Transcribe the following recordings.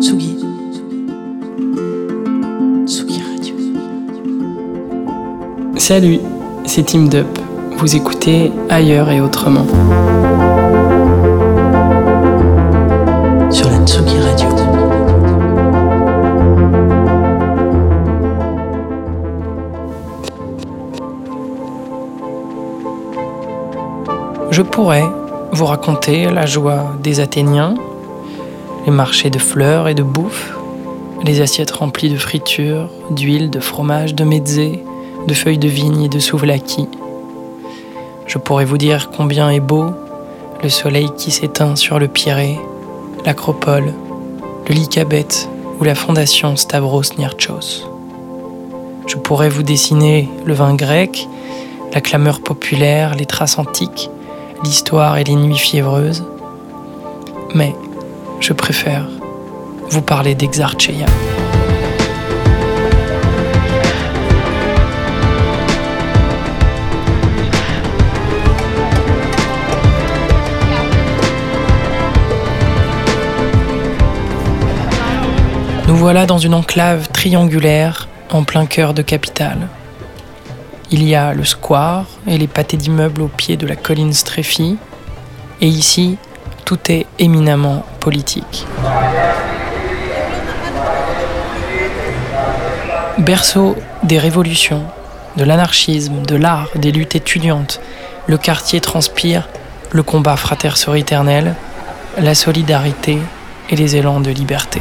Tsugi. Tsugi Radio. Salut, c'est Team Dup. Vous écoutez ailleurs et autrement. Sur la Tsugi Radio. Je pourrais vous raconter la joie des Athéniens, les marchés de fleurs et de bouffe, les assiettes remplies de fritures, d'huile, de fromage, de mezzé, de feuilles de vigne et de souvlaki. Je pourrais vous dire combien est beau le soleil qui s'éteint sur le Pirée, l'acropole, le Lycabette ou la fondation Stavros Niarchos. Je pourrais vous dessiner le vin grec, la clameur populaire, les traces antiques, l'histoire et les nuits fiévreuses. Mais je préfère vous parler d'Exarcheia. Nous voilà dans une enclave triangulaire en plein cœur de capitale. Il y a le square et les pâtés d'immeubles au pied de la colline Streffi. Et ici, tout est éminemment Berceau des révolutions, de l'anarchisme, de l'art, des luttes étudiantes, le quartier transpire le combat frater-éternel, la solidarité et les élans de liberté.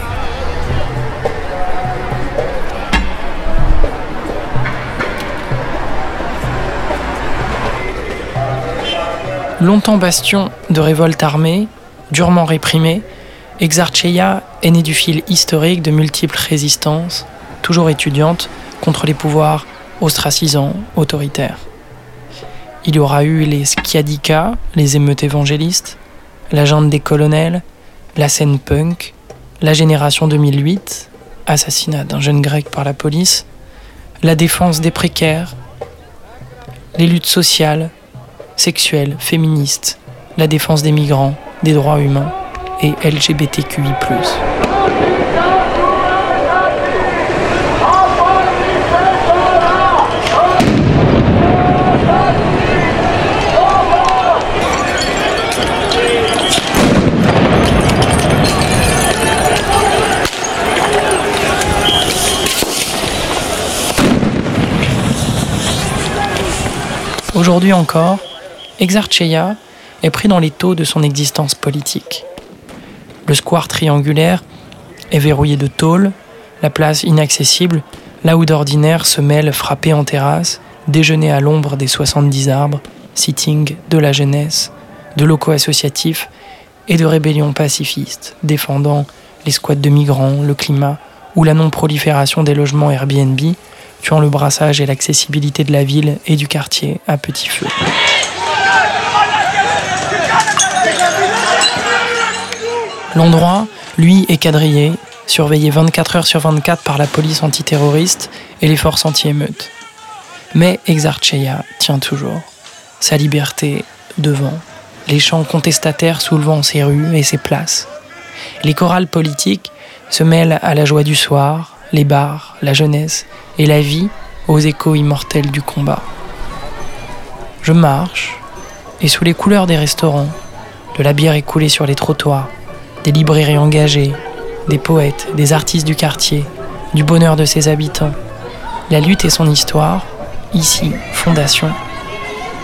Longtemps bastion de révolte armée, durement réprimée, Exarcheia est né du fil historique de multiples résistances, toujours étudiantes, contre les pouvoirs ostracisants, autoritaires. Il y aura eu les Skiadika, les émeutes évangélistes, la des colonels, la scène punk, la génération 2008, assassinat d'un jeune grec par la police, la défense des précaires, les luttes sociales, sexuelle, féministe, la défense des migrants, des droits humains et LGBTQI. Aujourd'hui encore, Exarcheia est pris dans les taux de son existence politique. Le square triangulaire est verrouillé de tôles, la place inaccessible, là où d'ordinaire se mêlent frapper en terrasse, déjeuner à l'ombre des 70 arbres, sitting de la jeunesse, de locaux associatifs et de rébellions pacifistes défendant les squats de migrants, le climat ou la non-prolifération des logements Airbnb, tuant le brassage et l'accessibilité de la ville et du quartier à petit feu. L'endroit, lui, est quadrillé, surveillé 24 heures sur 24 par la police antiterroriste et les forces anti-émeutes. Mais Exarcheia tient toujours. Sa liberté devant, les chants contestataires soulevant ses rues et ses places. Les chorales politiques se mêlent à la joie du soir, les bars, la jeunesse et la vie aux échos immortels du combat. Je marche, et sous les couleurs des restaurants, de la bière écoulée sur les trottoirs, des librairies engagées, des poètes, des artistes du quartier, du bonheur de ses habitants. La lutte et son histoire, ici, fondation,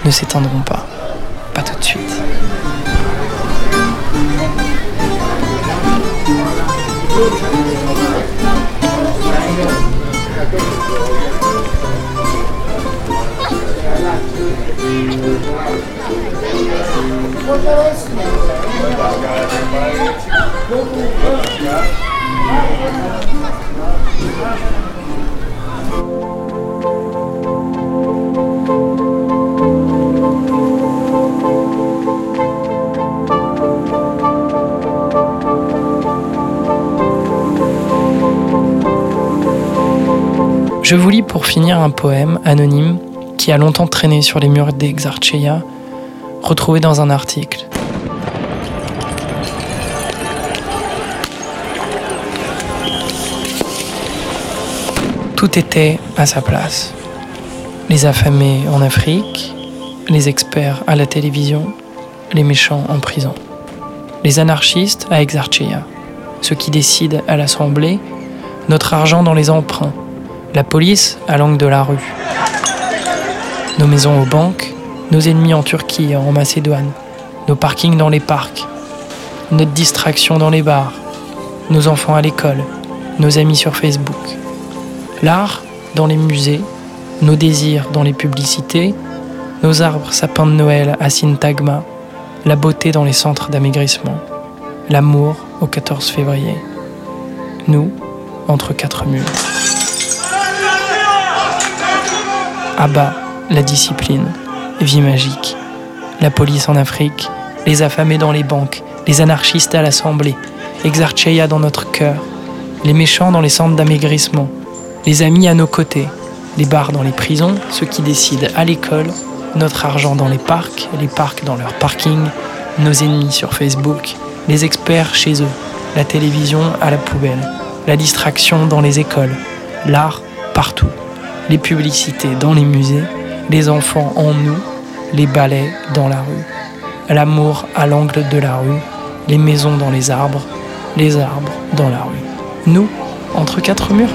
ne s'éteindront pas. Pas tout de suite. Je vous lis pour finir un poème anonyme qui a longtemps traîné sur les murs d'Exarcheia, retrouvé dans un article. Tout était à sa place. Les affamés en Afrique, les experts à la télévision, les méchants en prison, les anarchistes à Exarchia, ceux qui décident à l'Assemblée, notre argent dans les emprunts, la police à l'angle de la rue, nos maisons aux banques, nos ennemis en Turquie en Macédoine, nos parkings dans les parcs, notre distraction dans les bars, nos enfants à l'école, nos amis sur Facebook, l'art dans les musées, nos désirs dans les publicités, nos arbres sapins de Noël à Syntagma, la beauté dans les centres d'amaigrissement, l'amour au 14 février. Nous, entre quatre murs. Abba, la discipline, vie magique, la police en Afrique, les affamés dans les banques, les anarchistes à l'Assemblée, Exarcheia dans notre cœur, les méchants dans les centres d'amaigrissement, les amis à nos côtés, les bars dans les prisons, ceux qui décident à l'école, notre argent dans les parcs, les parcs dans leur parking, nos ennemis sur Facebook, les experts chez eux, la télévision à la poubelle, la distraction dans les écoles, l'art partout, les publicités dans les musées, les enfants en nous, les balais dans la rue, l'amour à l'angle de la rue, les maisons dans les arbres, les arbres dans la rue. Nous, entre quatre murs